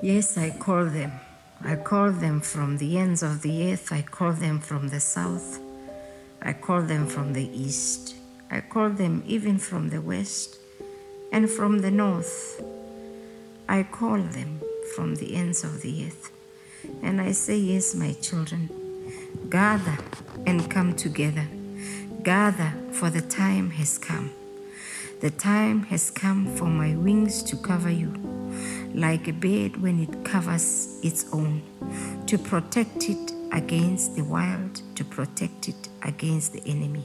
Yes, I call them. I call them from the ends of the earth. I call them from the south. I call them from the east. I call them even from the west and from the north. I call them from the ends of the earth. And I say, Yes, my children, gather and come together. Gather, for the time has come. The time has come for my wings to cover you, like a bird when it covers its own, to protect it against the wild, to protect it against the enemy.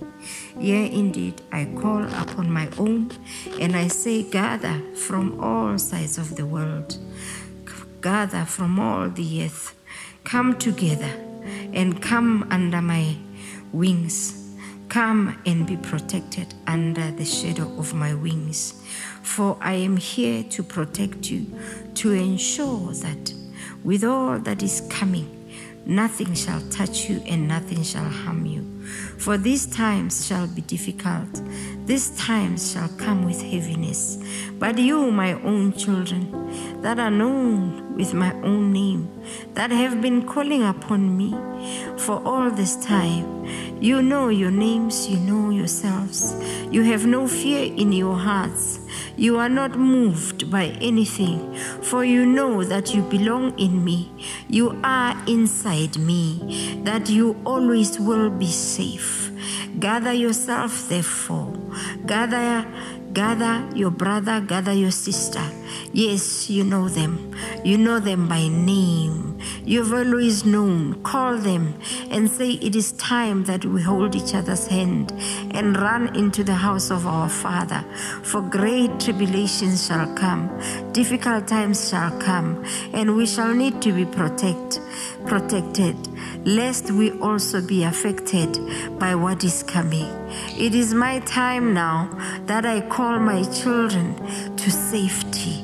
Yea, indeed, I call upon my own, and I say, Gather from all sides of the world, gather from all the earth, come together, and come under my wings. Come and be protected under the shadow of my wings. For I am here to protect you, to ensure that with all that is coming, nothing shall touch you and nothing shall harm you. For these times shall be difficult, these times shall come with heaviness. But you, my own children, that are known with my own name, that have been calling upon me for all this time, you know your names, you know yourselves. You have no fear in your hearts. You are not moved by anything, for you know that you belong in me. You are inside me, that you always will be safe. Gather yourself, therefore. Gather, gather your brother, gather your sister. Yes, you know them. You know them by name. You've always known. Call them and say, It is time that we hold each other's hand and run into the house of our Father. For great tribulations shall come, difficult times shall come, and we shall need to be protect, protected, lest we also be affected by what is coming. It is my time now that I call my children to safety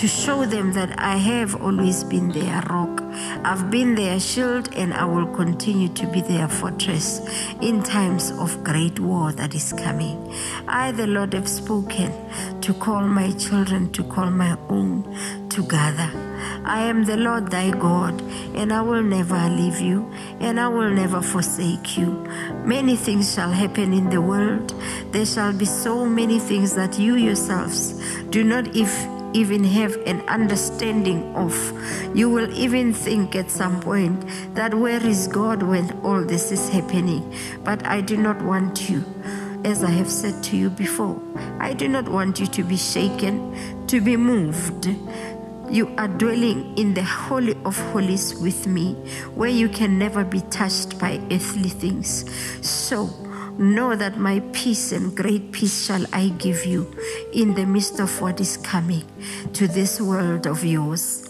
to show them that I have always been their rock. I've been their shield and I will continue to be their fortress in times of great war that is coming. I, the Lord, have spoken to call my children, to call my own together. I am the Lord thy God, and I will never leave you, and I will never forsake you. Many things shall happen in the world. There shall be so many things that you yourselves do not if even have an understanding of. You will even think at some point that where is God when all this is happening? But I do not want you, as I have said to you before, I do not want you to be shaken, to be moved. You are dwelling in the Holy of Holies with me, where you can never be touched by earthly things. So, know that my peace and great peace shall I give you in the midst of what is coming to this world of yours.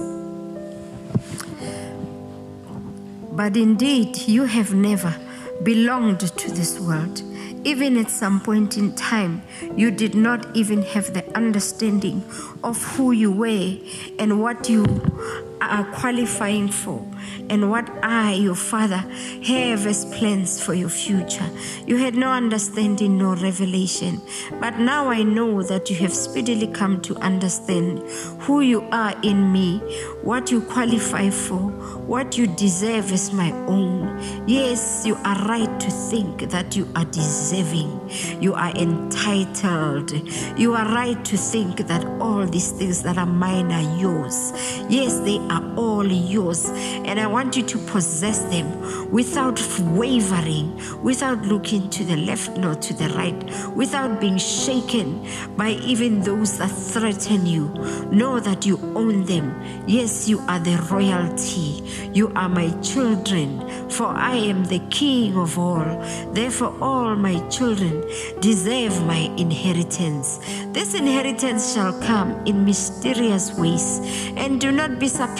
But indeed, you have never belonged to this world. Even at some point in time, you did not even have the understanding of who you were and what you are qualifying for and what I, your Father, have as plans for your future. You had no understanding nor revelation, but now I know that you have speedily come to understand who you are in me, what you qualify for, what you deserve as my own. Yes, you are right to think that you are deserving, you are entitled, you are right to think that all these things that are mine are yours. Yes, they are all yours, and I want you to possess them without wavering, without looking to the left nor to the right, without being shaken by even those that threaten you. Know that you own them. Yes, you are the royalty. You are my children, for I am the king of all. Therefore, all my children deserve my inheritance. This inheritance shall come in mysterious ways, and do not be surprised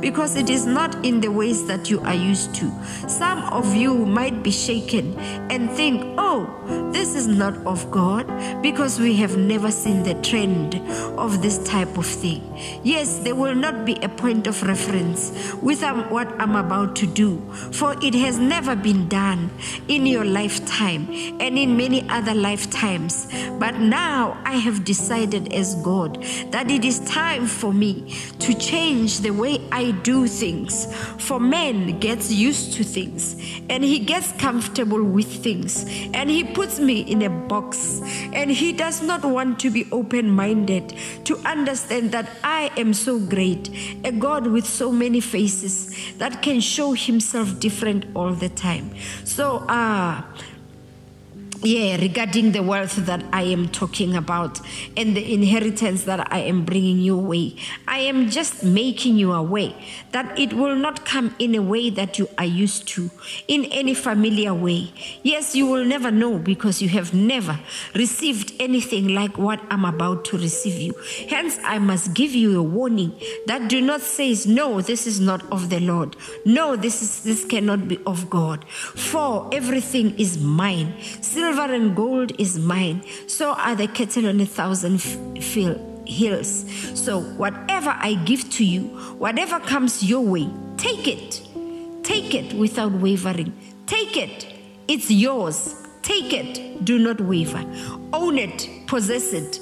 because it is not in the ways that you are used to. Some of you might be shaken and think, oh, this is not of God because we have never seen the trend of this type of thing. Yes, there will not be a point of reference with um, what I'm about to do, for it has never been done in your lifetime and in many other lifetimes. But now I have decided as God that it is time for me to change the way I do things. For man gets used to things and he gets comfortable with things and he puts me in a box and he does not want to be open minded to understand that I am so great, a God with so many faces that can show himself different all the time. So, ah, uh, yeah, regarding the wealth that I am talking about and the inheritance that I am bringing your way, I am just making you aware that it will not come in a way that you are used to, in any familiar way. Yes, you will never know because you have never received anything like what I'm about to receive you. Hence, I must give you a warning that do not say, No, this is not of the Lord. No, this is this cannot be of God. For everything is mine. Silver Silver and gold is mine, so are the cattle on a thousand f- hills. So, whatever I give to you, whatever comes your way, take it. Take it without wavering. Take it. It's yours. Take it. Do not waver. Own it. Possess it.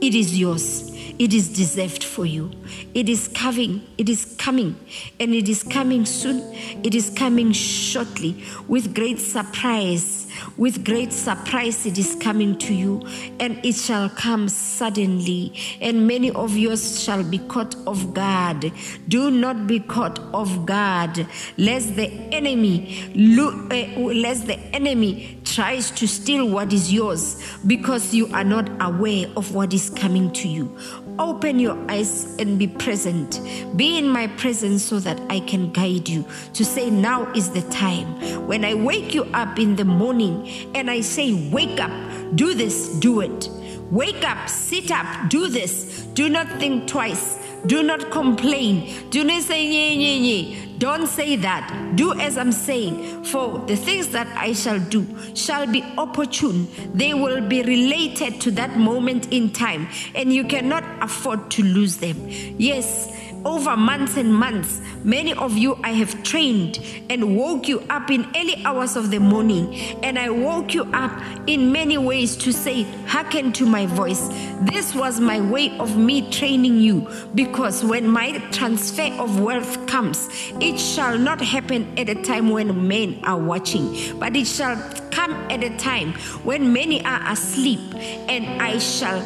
It is yours. It is deserved for you. It is coming. It is coming. And it is coming soon. It is coming shortly with great surprise with great surprise, it is coming to you, and it shall come suddenly, and many of yours shall be caught off guard. Do not be caught off guard, lest the enemy, uh, lest the enemy tries to steal what is yours because you are not aware of what is coming to you. Open your eyes and be present. Be in my presence so that I can guide you to say, Now is the time. When I wake you up in the morning and I say, Wake up, do this, do it. Wake up, sit up, do this. Do not think twice. Do not complain. Do not say, nye, nye, nye. Don't say that. Do as I'm saying. For the things that I shall do shall be opportune. They will be related to that moment in time, and you cannot afford to lose them. Yes over months and months. Many of you I have trained and woke you up in early hours of the morning. And I woke you up in many ways to say, hearken to my voice. This was my way of me training you because when my transfer of wealth comes, it shall not happen at a time when men are watching, but it shall come at a time when many are asleep, and I shall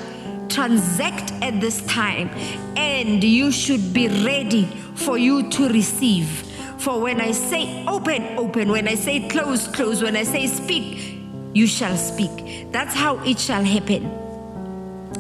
transact at this time and you should be ready for you to receive. For when i say open open when i say close close when i say speak you shall speak. That's how it shall happen.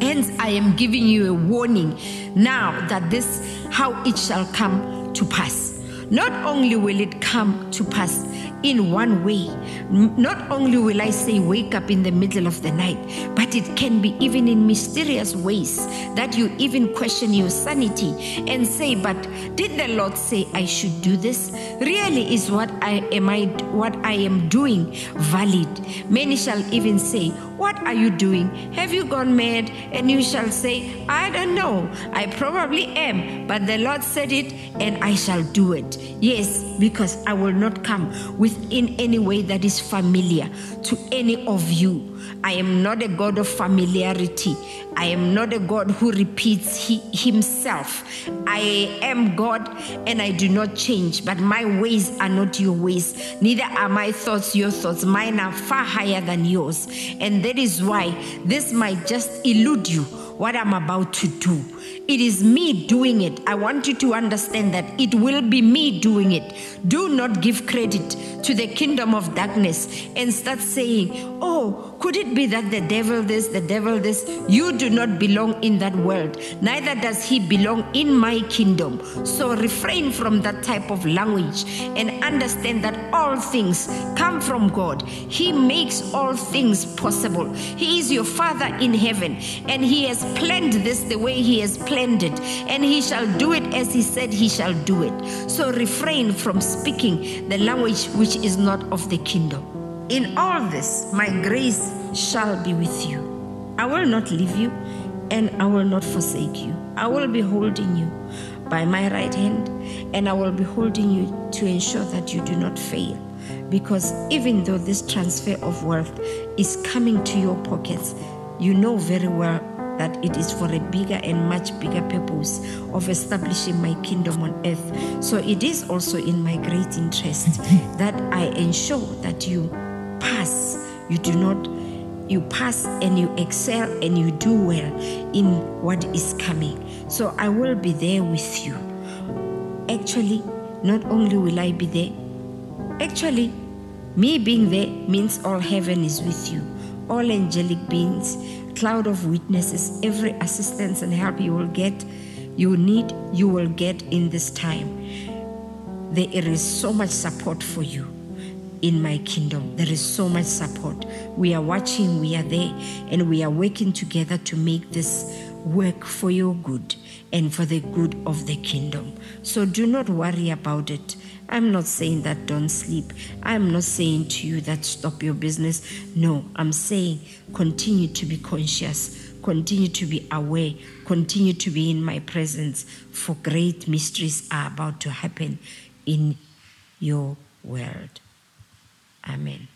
Hence i am giving you a warning now that this how it shall come to pass. Not only will it come to pass in one way. Not only will I say wake up in the middle of the night, but it can be even in mysterious ways that you even question your sanity and say, But did the Lord say I should do this? Really is what I am I what I am doing valid. Many shall even say, What are you doing? Have you gone mad? And you shall say, I don't know. I probably am, but the Lord said it and I shall do it. Yes, because I will not come with in any way that is familiar to any of you. I am not a God of familiarity. I am not a God who repeats he, himself. I am God and I do not change, but my ways are not your ways. Neither are my thoughts your thoughts. Mine are far higher than yours. And that is why this might just elude you what I'm about to do. It is me doing it. I want you to understand that it will be me doing it. Do not give credit to the kingdom of darkness and start saying, Oh, could it be that the devil this, the devil this? You do not belong in that world. Neither does he belong in my kingdom. So refrain from that type of language and understand that all things come from God. He makes all things possible. He is your Father in heaven and He has planned this the way He has planned it. And He shall do it as He said He shall do it. So refrain from speaking the language which is not of the kingdom. In all this, my grace shall be with you. I will not leave you and I will not forsake you. I will be holding you by my right hand, and I will be holding you to ensure that you do not fail. Because even though this transfer of wealth is coming to your pockets, you know very well that it is for a bigger and much bigger purpose of establishing my kingdom on earth. So it is also in my great interest that I ensure that you pass, you do not you pass and you excel and you do well in what is coming. So I will be there with you. Actually, not only will I be there, actually, me being there means all heaven is with you, all angelic beings, cloud of witnesses, every assistance and help you will get, you need, you will get in this time. There is so much support for you in my kingdom. There is so much support. We are watching, we are there, and we are working together to make this work for your good and for the good of the kingdom. So do not worry about it. I'm not saying that don't sleep. I'm not saying to you that stop your business. No, I'm saying continue to be conscious, continue to be aware, continue to be in my presence, for great mysteries are about to happen in your world. Amen.